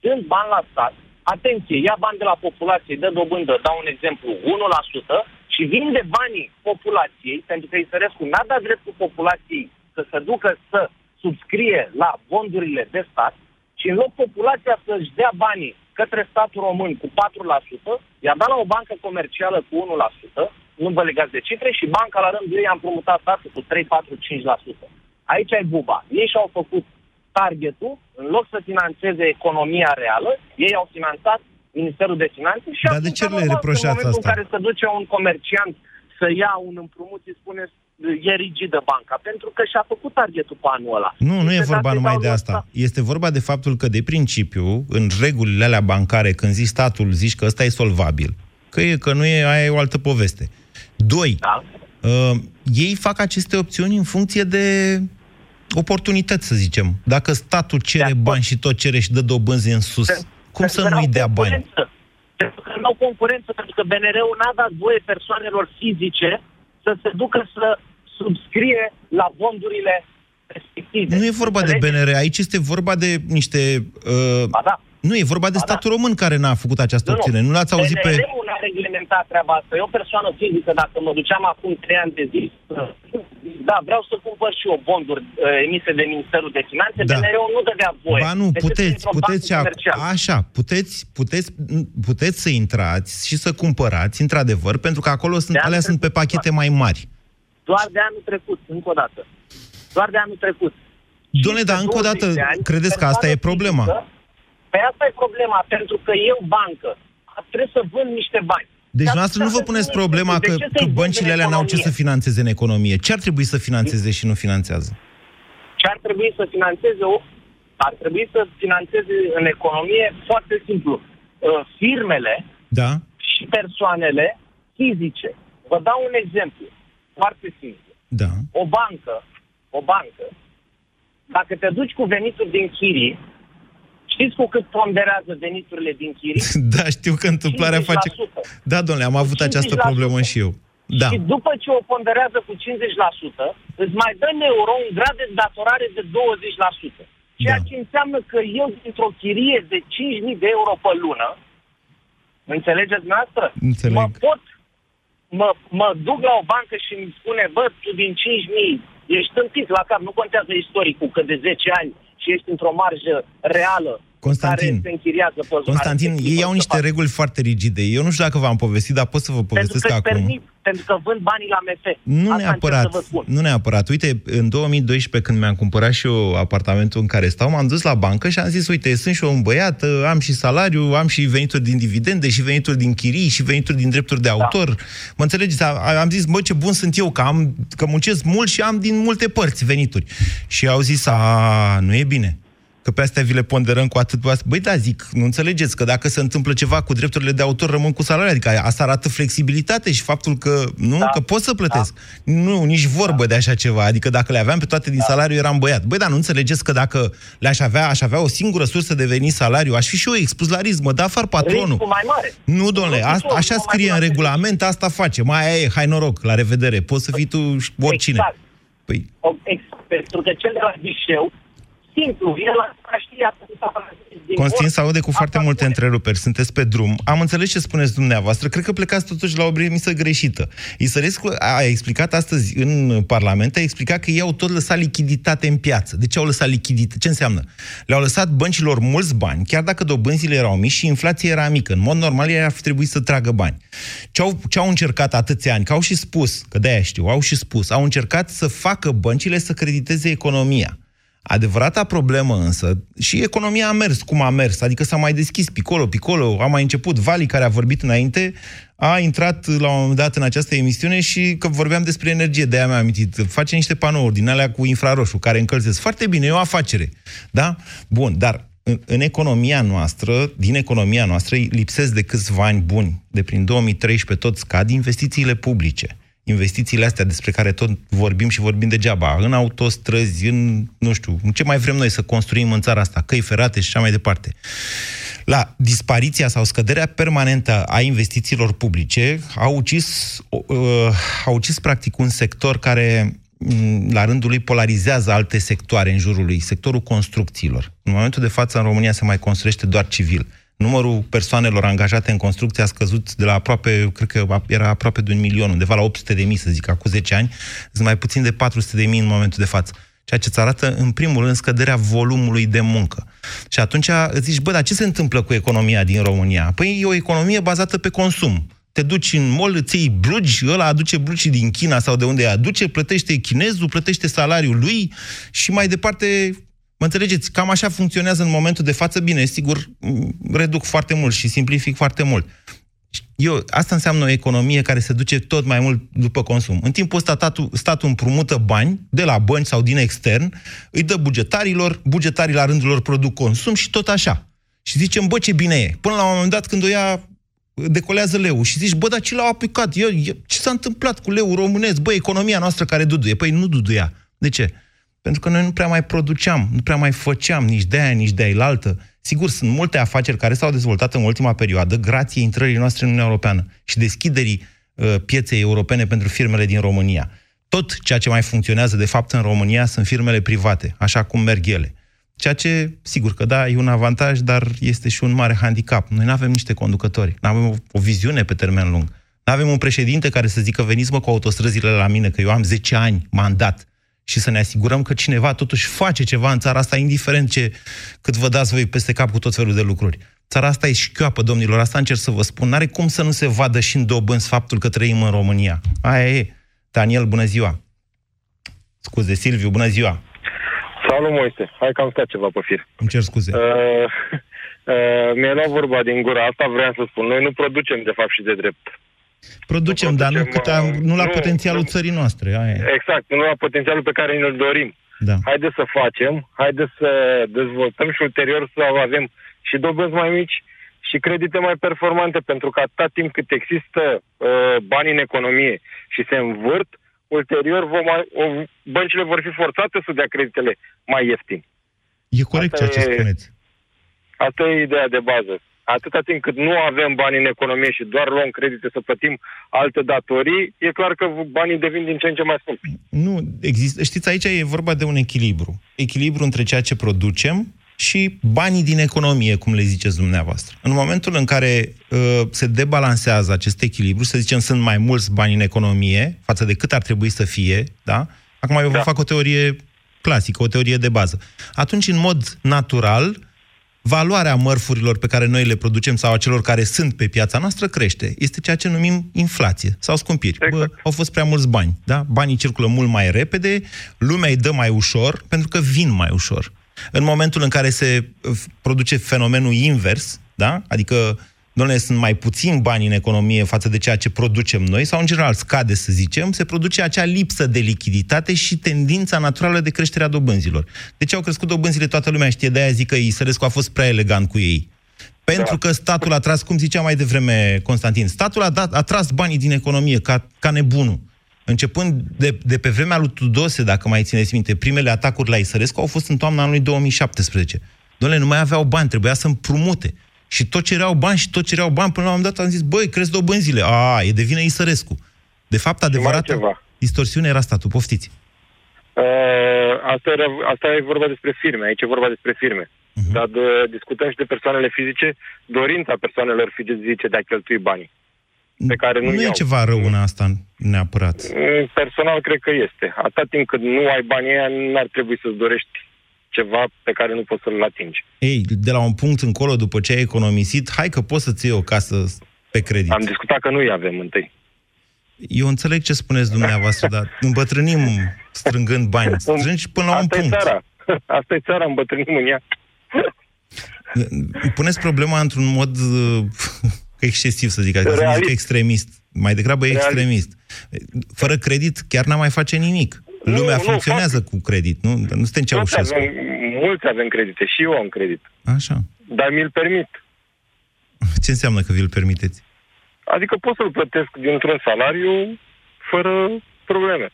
dând bani la stat, atenție, ia bani de la populație, dă dobândă, dau un exemplu, 1% și vinde banii populației, pentru că Isărescu n-a dat dreptul populației să se ducă să subscrie la bondurile de stat și în loc populația să-și dea banii către statul român cu 4%, i-a dat la o bancă comercială cu 1%, nu vă legați de cifre, și banca la rândul ei a împrumutat statul cu 3, 4, 5%. Aici e buba. Ei și-au făcut targetul, în loc să financeze economia reală, ei au finanțat Ministerul de Finanțe și Dar de atunci, ce le normal, reproșați în momentul asta? în care se duce un comerciant să ia un împrumut, îi spune e rigidă banca? Pentru că și-a făcut targetul pe anul ăla. Nu, nu e Și vorba dacă numai dau de ăsta- asta. Este vorba de faptul că, de principiu, în regulile alea bancare, când zici statul, zici că ăsta e solvabil. Că e, că nu e, aia e o altă poveste. Doi, Da. uh, ei fac aceste opțiuni în funcție de oportunități, să zicem. Dacă statul cere De acord. bani și tot cere și dă dobânzi în sus, cum Pentru să că nu-i n-au dea bani? concurență. Pentru că nu au concurență, pentru că BNR-ul n-a dat voie persoanelor fizice să se ducă să subscrie la bondurile respective. Nu e vorba de Înțelegeți? BNR, aici este vorba de niște... Uh, Ba da. nu, e vorba de Ba da. statul român care n-a făcut această opțiune. Nu l-ați auzit pe... BNR-ul n-a reglementat treaba asta. Eu, persoană fizică, dacă mă duceam acum trei ani de zi, da, vreau să cumpăr și eu bonduri uh, emise de Ministerul de Finanțe, Da. BNR-ul nu dădea voie. Ba nu, Decât puteți, printr-o puteți și bancă ac- comercială. așa, puteți, puteți, puteți să intrați și să cumpărați, într-adevăr, pentru că acolo sunt, De alea anul sunt pe trecut, pachete mai mari. Doar de anul trecut, încă o dată. Doar de anul trecut. Doamne, Și dar pe încă o 20 dată, de ani, credeți că asta e persoană problema? fizică, Păi asta e problema, pentru că eu, bancă, trebuie să vând niște bani. Deci Dar noastră nu vă să puneți vând problema niște- că, de ce că să-i vând băncile în alea n-au ce să economie? financeze în economie. Ce ar trebui să financeze și nu finanțează? Ce ar trebui să financeze o... Ar trebui să financeze în economie foarte simplu. Uh, Firmele Da? și persoanele fizice. Vă dau un exemplu. Foarte simplu. Da. o bancă, o bancă, dacă te duci cu venituri din chirii, știți cu cât ponderează veniturile din chirii? Da, știu că întâmplarea face... 50%. Da, domnule, am avut această 50%. problemă și eu. Da. Și după ce o ponderează cu 50%, îți mai dă în euro un grad de datorare de 20%. Ceea Da. ce înseamnă că eu, dintr-o chirie de 5.000 de euro pe lună, înțelegeți noastră? Înțeleg. Mă pot, mă, mă duc la o bancă și îmi spune, bă, tu din 5.000 ești tâmpit la cap, nu contează istoricul, că de 10 ani și ești într-o marjă reală Constantin, care se închiriază pe zona Constantin, respectivă ei au să niște facă. reguli foarte rigide. Eu nu știu dacă v-am povestit, dar pot să vă Pentru povestesc că îți acum. permit, pentru că vând banii la MF. Nu Asta neapărat, încerc să vă spun. nu neapărat. Uite, în 2012, când mi-am cumpărat și eu apartamentul în care stau, m-am dus la bancă și am zis, uite, sunt și eu un băiat, am și salariu, am și venituri din dividende, și venituri din chirii, și venituri din drepturi de autor. Mă înțelegeți? A- Am zis, bă, ce bun sunt eu, că, am, că muncesc mult și am din multe părți venituri. Și au zis, a, nu e bine că pe astea vi le ponderăm cu atât. Băi, da, zic, nu înțelegeți că dacă se întâmplă ceva cu drepturile de autor, rămân cu salariul. Adică asta arată flexibilitate și faptul că, nu, Da. că pot să plătesc. Nu, nici vorbă de așa ceva. Adică dacă le aveam pe toate din salariu, eram băiat. Băi, dar nu înțelegeți că dacă le-aș avea, aș avea o singură sursă de venit salariu, aș fi și eu expus la risc, mă da afară patronul. Riscul mai mare. Nu, domnule, Riscul a, așa mai scrie în mare. regulament, asta face. Mai aia e, hai noroc, la revedere. Poți să fii tu oricine. Exact. Păi, O- Exact. Pentru că cel de la ghișeu, simplu, el a știe atâta din Constin or, se aude cu foarte asta multe spune. întreruperi. Sunteți pe drum. Am înțeles ce spuneți dumneavoastră. Cred că plecați totuși la o premisă greșită. Isărescu a explicat astăzi în Parlament, a explicat că ei au tot lăsat lichiditate în piață. De ce au lăsat lichiditate? Ce înseamnă? Le-au lăsat băncilor mulți bani, chiar dacă dobânzile erau mici și inflația era mică. În mod normal, ei ar fi trebuit să tragă bani. Ce au, ce au încercat atâția ani? Că au și spus, că de-aia știu, au și spus, au încercat să facă băncile să crediteze economia. Adevărata problemă însă, și economia a mers cum a mers, adică s-a mai deschis picolo, picolo, a mai început Vali, care a vorbit înainte, a intrat la un moment dat în această emisiune și că vorbeam despre energie, de-aia mi-am amintit. Face niște panouri din alea cu infraroșu, care încălzesc. Foarte bine, e o afacere. Da? Bun, dar în, în economia noastră, din economia noastră, lipsesc de câțiva ani buni. De prin 2013 tot scad investițiile publice investițiile astea despre care tot vorbim și vorbim degeaba, în autostrăzi, în, nu știu, în ce mai vrem noi să construim în țara asta, căi ferate și așa mai departe. La dispariția sau scăderea permanentă a investițiilor publice au ucis, uh, au ucis practic un sector care mm, la rândul lui polarizează alte sectoare în jurul lui, sectorul construcțiilor. În momentul de față în România se mai construiește doar civil. Numărul persoanelor angajate în construcție a scăzut de la aproape, cred că era aproape de un milion, undeva la 800 de mii, să zic, acum 10 ani, sunt mai puțin de 400 de mii în momentul de față. Ceea ce îți arată, în primul rând, scăderea volumului de muncă. Și atunci îți zici, bă, dar ce se întâmplă cu economia din România? Păi e o economie bazată pe consum. Te duci în mall, îți iei blugi, ăla aduce blugi din China sau de unde aduce, plătește chinezul, plătește salariul lui și mai departe Mă înțelegeți? Cam așa funcționează în momentul de față. Bine, sigur, reduc foarte mult și simplific foarte mult. Eu, asta înseamnă o economie care se duce tot mai mult după consum. În timpul ăsta, statul, statul împrumută bani de la bănci sau din extern, îi dă bugetarilor, bugetarii la rândul lor produc consum și tot așa. Și zicem, bă, ce bine e. Până la un moment dat, când o ia, decolează leu și zici, bă, dar ce l-au aplicat? Eu, eu, ce s-a întâmplat cu leu românesc? Bă, economia noastră care duduie. Păi nu duduia. De ce? Pentru că noi nu prea mai produceam, nu prea mai făceam nici de aia, nici de aia altă. Sigur, sunt multe afaceri care s-au dezvoltat în ultima perioadă grație intrării noastre în Uniunea Europeană și deschiderii uh, pieței europene pentru firmele din România. Tot ceea ce mai funcționează, de fapt, în România sunt firmele private, așa cum merg ele. Ceea ce, sigur că da, e un avantaj, dar este și un mare handicap. Noi nu avem niște conducători, nu avem o, o viziune pe termen lung. Nu avem un președinte care să zică veniți mă cu autostrăzile la mine, că eu am 10 ani mandat și să ne asigurăm că cineva totuși face ceva în țara asta, indiferent ce, cât vă dați voi peste cap cu tot felul de lucruri. Țara asta e șchioapă, domnilor, asta încerc să vă spun. N-are cum să nu se vadă și în dobânzi faptul că trăim în România. Aia e. Daniel, bună ziua. Scuze, Silviu, bună ziua. Salut, Moise. Hai că am stat ceva pe fir. Îmi cer scuze. Uh, uh, mi-a luat vorba din gura asta, vreau să spun. Noi nu producem, de fapt, și de drept. Producem, dar nu, cât am, nu la nu, potențialul nu, țării noastre. Aia. Exact, nu la potențialul pe care ne-l dorim. Da. Haideți să facem, haideți să dezvoltăm și ulterior să avem și dobânzi mai mici și credite mai performante, pentru că atâta timp cât există uh, bani în economie și se învârt, ulterior vom, o, băncile vor fi forțate să dea creditele mai ieftini. E corect asta ceea ce spuneți. Asta e ideea de bază atâta timp cât nu avem bani în economie și doar luăm credite să plătim alte datorii, e clar că banii devin din ce în ce mai scumpi. Nu, există. Știți, aici e vorba de un echilibru. Echilibru între ceea ce producem și banii din economie, cum le ziceți dumneavoastră. În momentul în care uh, se debalansează acest echilibru, să zicem, sunt mai mulți bani în economie față de cât ar trebui să fie, da? Acum eu da. vă fac o teorie clasică, o teorie de bază. Atunci, în mod natural, valoarea mărfurilor pe care noi le producem sau a celor care sunt pe piața noastră crește. Este ceea ce numim inflație sau scumpiri. Exact. Bă, au fost prea mulți bani, da? Banii circulă mult mai repede, lumea îi dă mai ușor, pentru că vin mai ușor. În momentul în care se produce fenomenul invers, da? Adică domnule, sunt mai puțin bani în economie față de ceea ce producem noi, sau în general scade, să zicem, se produce acea lipsă de lichiditate și tendința naturală de creștere a dobânzilor. De ce au crescut dobânzile? Toată lumea știe, de-aia zic că Isărescu a fost prea elegant cu ei. Pentru da. că statul a tras, cum zicea mai devreme Constantin, statul a, dat, a tras banii din economie ca, ca nebunul. Începând de, de pe vremea lui Tudose, dacă mai țineți minte, primele atacuri la Isărescu au fost în toamna anului 2017. Doamne, nu mai aveau bani, trebuia să împrumute. Și tot cereau bani și tot cereau bani, până la un moment dat am zis, băi, cresc dobânzile. A, e de vină Isărescu. De fapt, adevărată distorsiune era statul. Poftiți. Uh, asta, era, asta e vorba despre firme, aici e vorba despre firme. Uh-huh. Dar de, discutăm și de persoanele fizice, dorința persoanelor fizice de a cheltui banii. Pe care nu, nu e ceva rău în asta neapărat. Mm, personal, cred că este. Atât timp cât nu ai banii aia, nu ar trebui să-ți dorești ceva pe care nu poți să-l atingi. Ei, de la un punct încolo, după ce ai economisit, hai că poți să-ți iei o casă pe credit. Am discutat că nu-i avem întâi. Eu înțeleg ce spuneți dumneavoastră, dar îmbătrânim strângând bani. Strângi până la Asta un punct. E țara. Asta e țara, îmbătrânim în ea. Puneți problema într-un mod uh, excesiv, să zic, adică să zic extremist. Mai degrabă Realist. extremist. Fără credit chiar n-am mai face nimic. Lumea nu, funcționează nu, cu credit, nu? Nu suntem Ceaușescu. Avem, mulți avem credite, și eu am credit. Așa. Dar mi-l permit. Ce înseamnă că vi-l permiteți? Adică pot să-l plătesc dintr-un salariu fără probleme.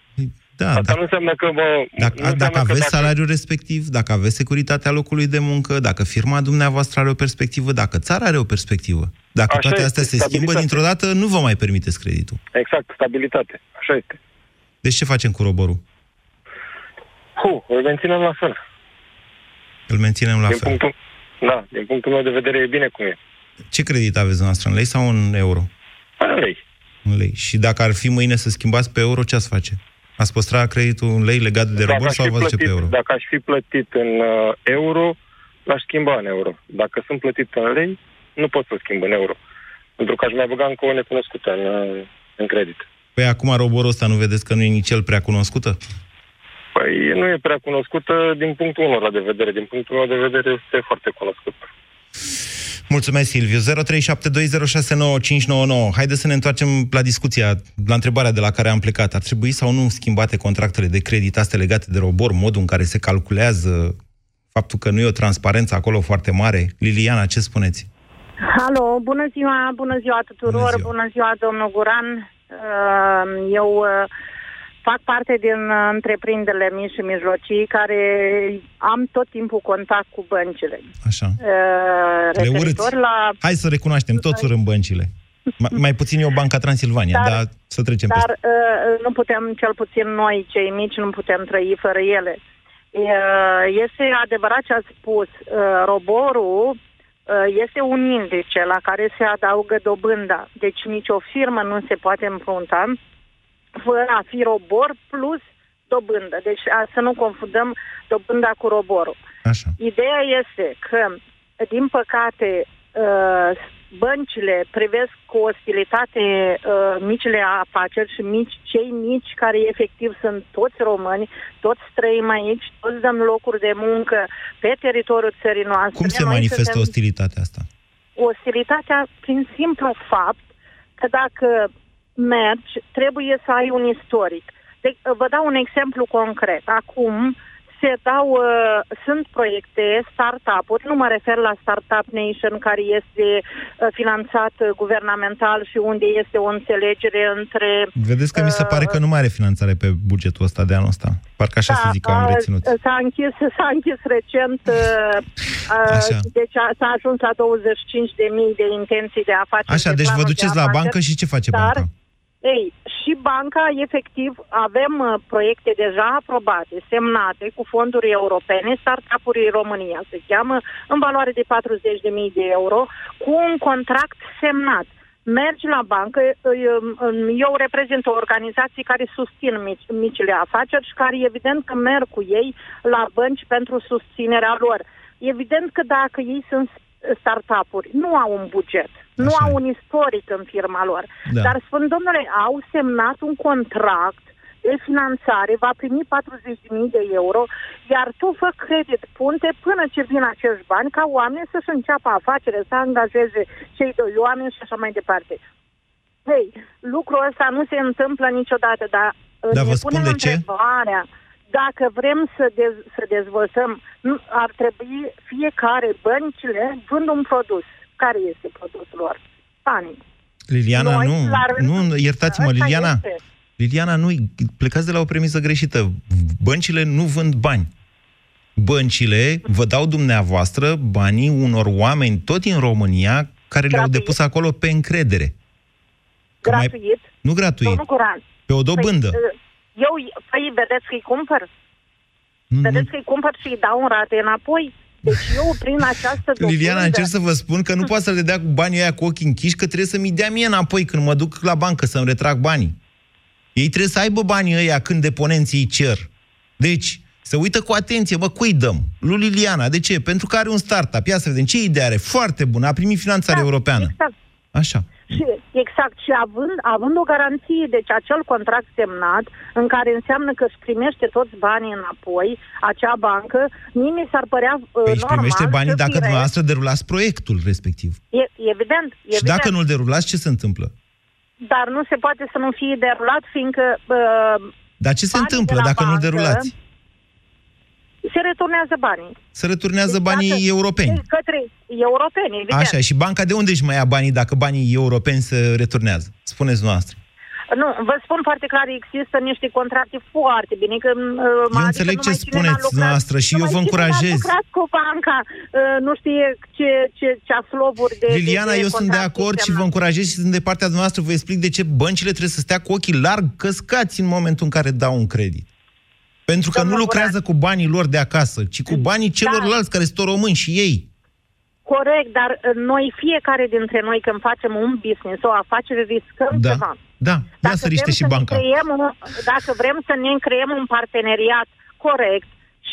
Da, Asta da. nu înseamnă că mă... Dacă, nu dacă aveți că dacă... salariul respectiv, dacă aveți securitatea locului de muncă, dacă firma dumneavoastră are o perspectivă, dacă țara are o perspectivă, dacă Așa toate este, astea se schimbă dintr-o dată, nu vă mai permiteți creditul. Exact, stabilitate. Așa este. Deci ce facem cu roborul? Hu, îl menținem la fel. Îl menținem la din fel. Punctul, da, din punctul meu de vedere e bine cum e. Ce credit aveți noastră, în lei sau în euro? În lei. În lei. Și dacă ar fi mâine să schimbați pe euro, ce ați face? Ați păstra creditul în lei legat de robor sau vă pe euro? Dacă aș fi plătit în uh, euro, l-aș schimba în euro. Dacă sunt plătit în lei, nu pot să schimb în euro. Pentru că aș mai băga încă o necunoscută în, uh, în credit. Păi acum roborul ăsta nu vedeți că nu e nici el prea cunoscută? Păi nu e prea cunoscută din punctul unor de vedere. Din punctul meu de vedere este foarte cunoscută. Mulțumesc, Silviu. 0372069599. Haideți să ne întoarcem la discuția, la întrebarea de la care am plecat. Ar trebui sau nu schimbate contractele de credit, astea legate de robor, modul în care se calculează faptul că nu e o transparență acolo foarte mare? Liliana, ce spuneți? Alo, bună ziua, bună ziua tuturor, bună ziua, bună ziua domnul Guran. Uh, eu uh, fac parte din uh, întreprinderile mici și mijlocii care am tot timpul contact cu băncile. Așa. Le urâți. La... Hai să recunoaștem, toți urâm băncile. Mai, mai puțin e o banca Transilvania, dar, dar să trecem Dar peste. nu putem, cel puțin noi, cei mici, nu putem trăi fără ele. Este adevărat ce ați spus. Roborul Uh, este un indice la care se adaugă dobânda. Deci nicio firmă nu se poate împrunta fără a fi robor plus dobândă. Deci să nu confundăm dobânda cu roborul. Așa. Ideea este că, din păcate, uh, băncile privesc cu ostilitate uh, micile afaceri și mici, cei mici care efectiv sunt toți români, toți trăim aici, toți dăm locuri de muncă pe teritoriul țării noastre. Cum se manifestă suntem... ostilitatea asta? Ostilitatea prin simplu fapt că dacă mergi, trebuie să ai un istoric. De, vă dau un exemplu concret. Acum, uh, se dau, uh, sunt proiecte, startup-uri, nu mă refer la Startup Nation, care este uh, finanțat guvernamental și unde este o înțelegere între... Vedeți că mi se pare că nu mai are finanțare pe bugetul ăsta de anul ăsta. Parcă așa da, se zic că am reținut. S-a închis, s-a închis recent, uh, uh așa. deci a, s-a ajuns la 25.000 de intenții de afaceri. Așa, deci vă duceți la bancă și ce face dar, banca? Ei, și banca, efectiv, avem uh, proiecte deja aprobate, semnate cu fonduri europene, startup-uri România, se cheamă, în valoare de 40.000 de euro, cu un contract semnat. Mergi la bancă, eu reprezint o organizație care susțin mici, micile afaceri și care evident că merg cu ei la bănci pentru susținerea lor. Evident că dacă ei sunt startup-uri, nu au un buget nu Așa. au un istoric în firma lor. Da. Dar spun, domnule, au semnat un contract de finanțare, va primi 40.000 de euro, iar tu fă credit punte până ce vin acești bani ca oameni să-și înceapă afacere, să angajeze cei doi oameni și așa mai departe. Hei, lucrul ăsta nu se întâmplă niciodată, dar da, ne vă spun punem de ce? întrebarea dacă vrem să, dez- să dezvoltăm, ar trebui fiecare băncile vând un produs care este produsul lor? Banii. Liliana, Noi, nu, nu, iertați-mă, Liliana, este. Liliana, nu, plecați de la o premisă greșită. Băncile nu vând bani. Băncile vă dau dumneavoastră banii unor oameni tot din România care Gratuit. le-au depus acolo pe încredere. gratuit? Mai... Nu gratuit. Pe o dobândă. Păi, eu, păi, vedeți că-i cumpăr? Nu, vedeți nu. că-i cumpăr și îi dau în rate înapoi? Deci eu, prin această dobândă... Liliana, încerc să vă spun că nu poate să le dea cu banii ăia cu ochii închiși, că trebuie să-mi dea mie înapoi când mă duc la bancă să-mi retrag banii. Ei trebuie să aibă banii ăia când deponenții îi cer. Deci, să uită cu atenție, bă, cui dăm? Lui Liliana. De ce? Pentru că are un startup. Ia să vedem ce idee are. Foarte bună. A primit finanțare da, europeană. Exact. Așa. Și, exact, și având, având o garanție, deci acel contract semnat, în care înseamnă că își primește toți banii înapoi, acea bancă, mie mi s-ar părea uh, păi normal primește banii dacă fire... dumneavoastră derulați proiectul respectiv. E, evident, evident. Și dacă nu-l derulați, ce se întâmplă? Dar nu se poate să nu fie derulat, fiindcă... Uh, Dar ce se întâmplă dacă bancă, nu-l derulați? Se returnează banii. Se returnează deci, banii dacă, europeni. Către europeni, evident. Așa, și banca de unde își mai ia banii dacă banii europeni se returnează? Spuneți noastră. Nu, vă spun foarte clar, există niște contracte foarte bine. Că, uh, eu înțeleg ce spuneți lucrat, noastră și eu vă încurajez. Nu cu banca, uh, nu știe ce, ce, ce aslovuri de Liliana, de eu sunt de acord și vă încurajez și sunt de partea noastră. Vă explic de ce băncile trebuie să stea cu ochii larg căscați în momentul în care dau un credit. Pentru că Domnul nu lucrează Buran. cu banii lor de acasă, ci cu banii da. celorlalți da. care sunt români și ei. Corect, dar uh, noi, fiecare dintre noi, când facem un business, o afacere, riscăm da. ceva. Da, ia să riște și banca. Creiem, dacă vrem să ne creăm un parteneriat corect,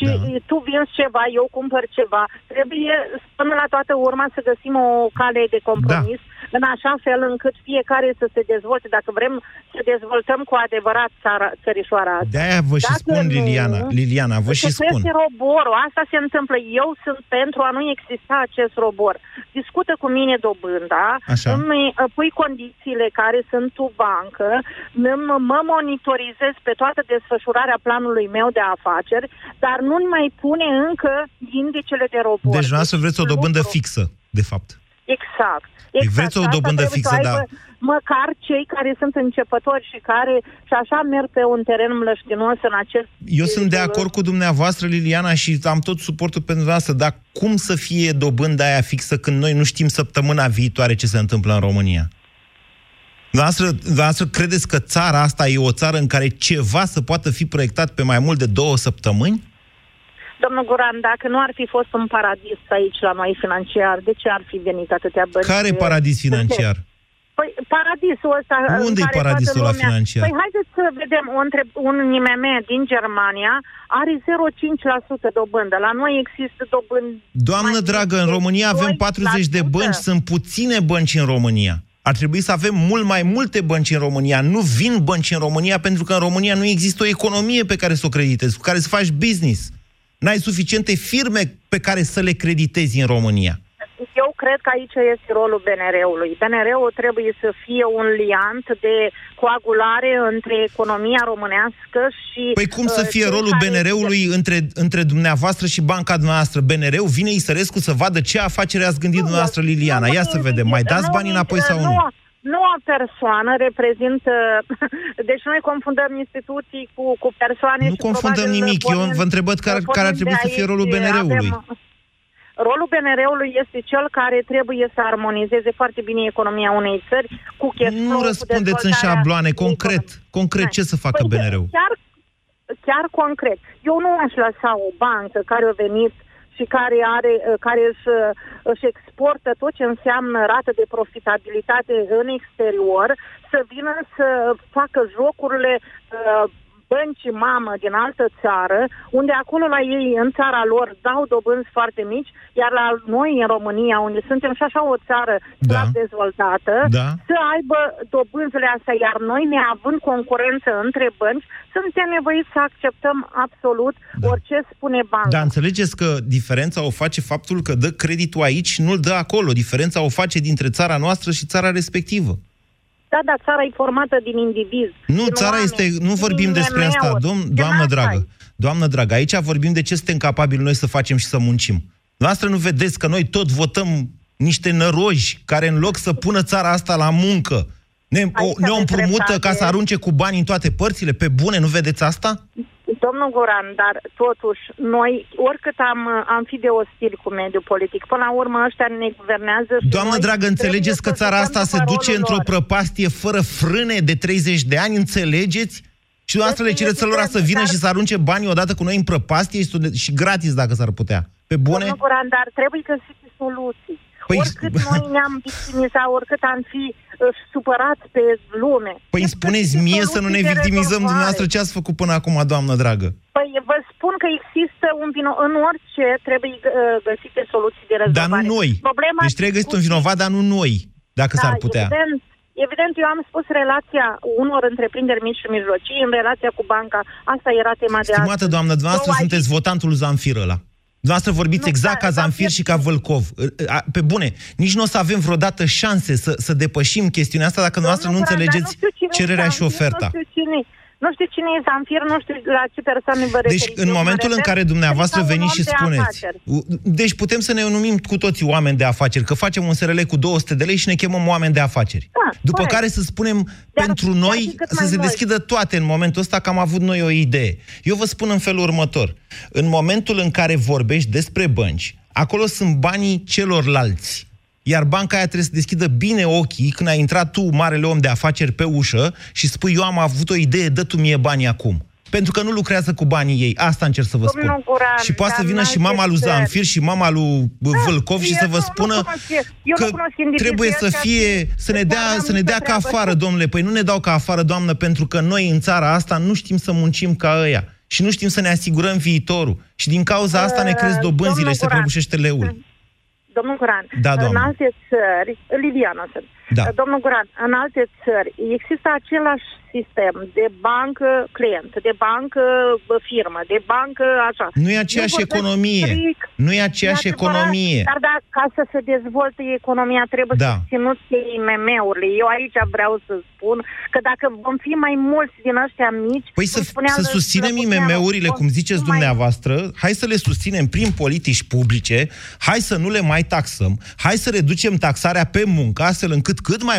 și da. tu vinzi ceva, eu cumpăr ceva. Trebuie, până la toată urma, să găsim o cale de compromis, da. în așa fel încât fiecare să se dezvolte, dacă vrem să dezvoltăm cu adevărat țara, țărișoara asta. De-aia vă și Dacă spun, nu, Liliana, Liliana, vă și se spun. crește roborul, asta se întâmplă. Eu sunt pentru a nu exista acest robor. Discută cu mine dobânda, Așa. îmi uh, pui condițiile care sunt tu bancă, îmi- mă monitorizez pe toată desfășurarea planului meu de afaceri, dar nu-mi mai pune încă indicele de robor. Deci dumneavoastră vreți o dobândă lucru. fixă, de fapt. Exact. Deci exact. vreți o Asta dobândă trebuie să fixă, aibă da. Măcar cei care sunt începători și care și așa merg pe un teren mlăștinos în acest... Eu sunt de acord cu dumneavoastră, Liliana, și am tot suportul pentru dumneavoastră, dar cum să fie dobânda aia fixă când noi nu știm săptămâna viitoare ce se întâmplă în România? Dumneavoastră, dumneavoastră credeți că țara asta e o țară în care ceva să poată fi proiectat pe mai mult de două săptămâni? Domnul Guran, dacă nu ar fi fost un paradis aici la noi financiar, de ce ar fi venit atâtea bănci? Care e paradis financiar? Păi paradisul ăsta în Unde e care paradisul toată ăla lumea... financiar? Păi haideți să vedem, un, între... un IMM din Germania are 0,5% dobândă. La noi există dobândi... Doamnă mai dragă, în mici de România avem 40 de 2%. bănci, sunt puține bănci în România. Ar trebui să avem mult mai multe bănci în România. Nu vin bănci în România pentru că în România nu există o economie pe care să o creditezi, cu care să faci business. N-ai suficiente firme pe care să le creditezi în România. Eu cred că aici este rolul BNR-ului. BNR-ul trebuie să fie un liant de coagulare între economia românească și... Păi cum să uh, fie cei rolul care- BNR-ului între, între dumneavoastră și banca dumneavoastră? BNR-ul vine Isărescu să vadă ce afacere ați gândit dumneavoastră, Liliana. Ia să vedem, mai dați Nu, banii înapoi sau nu? Nu, nu o persoană reprezintă... Deci noi confundăm instituții cu, cu persoane Nu și confundăm probabil nimic. Eu pornind- vă întreb care, pornind care ar trebui de să fie aici, rolul BNR-ului. avem- Rolul BNR-ului este cel care trebuie să armonizeze foarte bine economia unei țări cu cash flow, Nu cu răspundeți în dezvoltarea șabloane, concret. economiei. Concret, ce să facă Păi, BNR-ul? Chiar, chiar concret. Eu nu aș lăsa o bancă care a venit și care, are, care își, își exportă tot ce înseamnă rată de profitabilitate în exterior să vină să facă jocurile uh, băncii mamă din altă țară, unde acolo la ei, în țara lor, dau dobânzi foarte mici, iar la noi, în România, unde suntem și așa o țară Da. slab dezvoltată, Da. să aibă dobânzile astea, iar noi, neavând concurență între bănci, suntem nevoiți să acceptăm absolut Da. orice spune banca. Dar înțelegeți că diferența o face faptul că dă creditul aici, nu-l dă acolo. Diferența o face dintre țara noastră și țara respectivă. Da, dar țara e formată din indivizi. Nu, din țara oameni, este... Nu din vorbim despre asta, IMM-uri. Dom, Din doamnă asta dragă. e. Doamnă dragă, aici vorbim de ce suntem capabili noi să facem și să muncim. Noastră nu vedeți că noi tot votăm niște năroji care în loc să pună țara asta la muncă, ne, o, Aici ne o aveți împrumută ca dreptate. să arunce cu bani în toate părțile? Pe bune, nu vedeți asta? Domnul Goran, dar totuși, noi, oricât am, am fi de ostil cu mediul politic, până la urmă ăștia ne guvernează și Doamnă noi dragă, înțelegeți că trebuie să țara jucăm asta se după duce rolul într-o lor. prăpastie fără frâne de 30 de ani, înțelegeți? Și dumneavoastră le Este cereți lor evident, să vină dar- și să arunce banii odată cu noi în prăpastie și, să- și gratis dacă s-ar putea. Pe bune? Domnul Goran, dar trebuie găsite soluții. Păi- oricât noi ne-am victimizat, oricât am fi uh, supărați pe lume. Păi îmi trebuie spuneți găsite mie să nu ne soluții de victimizăm rezolvare. dumneavoastră ce ați făcut până acum, doamnă dragă. Păi vă spun că există un vino... în orice trebuie uh, găsite soluții de Dar rezolvare. nu noi. Problema Deci trebuie găsit un discuției- vinovat, dar nu noi, dacă Da, s-ar putea. Evident, evident, eu am spus relația unor întreprinderi mici și mijlocii în relația cu banca. Asta era tema de Stimată astăzi. doamnă, dumneavoastră Două sunteți aici- votantul Zanfir ăla. Dumneavoastră vorbiți Nu, exact da, ca Zanfir Zanfir- și ca Vâlcov. A, Pe bune, nici nu o să avem vreodată șanse să, să depășim chestiunea asta dacă dumneavoastră nu Domnul Guran, dar înțelegeți știu cine e cererea și Zanfir, oferta. Nu știu cine, nu știu cine e Zanfir, nu știu la ce persoane vă Deci, referiți. în Eu mă momentul în refer care dumneavoastră strict la un veniți și om de spuneți... afaceri. Deci putem să ne numim cu toții oameni de afaceri, că facem un SRL cu 200 de lei și ne chemăm oameni de afaceri. Da, După corect. care să spunem pentru chiar noi și cât să mai se mult. deschidă toate în momentul ăsta că am avut noi o idee. Eu vă spun în felul următor. În momentul în care vorbești despre bănci, acolo sunt banii celorlalți. Iar banca aia trebuie să deschidă bine ochii când ai intrat tu, marele om de afaceri, pe ușă și spui, eu am avut o idee, dă tu mie banii acum. Pentru că nu lucrează cu banii ei. Asta încerc să vă Domnul spun. Guran, și poate să dar vină în și mama alte lui țări- Zanfir și mama lui Vâlcov și eu să vă nu- nu spună cunosc- eu că nu cunosc indivizii trebuie să ăștia fie, și să ne chiar dea, n-am să ne nicio dea ca treabă afară, cu- domnule. Păi nu ne dau ca afară, doamnă, pentru că noi în țara asta nu știm să muncim ca ăia. Și nu știm să ne asigurăm viitorul. Și din cauza asta ne cresc Uh, dobânzile domnul și se Guran. prăbușește leul. Domnul Guran, Da, în doamnă. alte țări, Liliana sunt, Da. domnul Guran, în alte țări există același sistem de bancă client, de bancă bă, firmă, de bancă așa. Nu e aceeași vorbesc economie. strict Nu e aceeași E adevărat, economie. Dar da, ca să se dezvolte economia trebuie Da. să susținute IMM-urile. Eu aici vreau să spun că dacă vom fi mai mulți din ăștia mici... Păi cum să, spunea să lui susținem Slăbuceanu, IMM-urile, vom cum fi ziceți mai- dumneavoastră, hai să le susținem prin politici publice, hai să nu le mai taxăm, hai să reducem taxarea pe muncă, astfel încât cât mai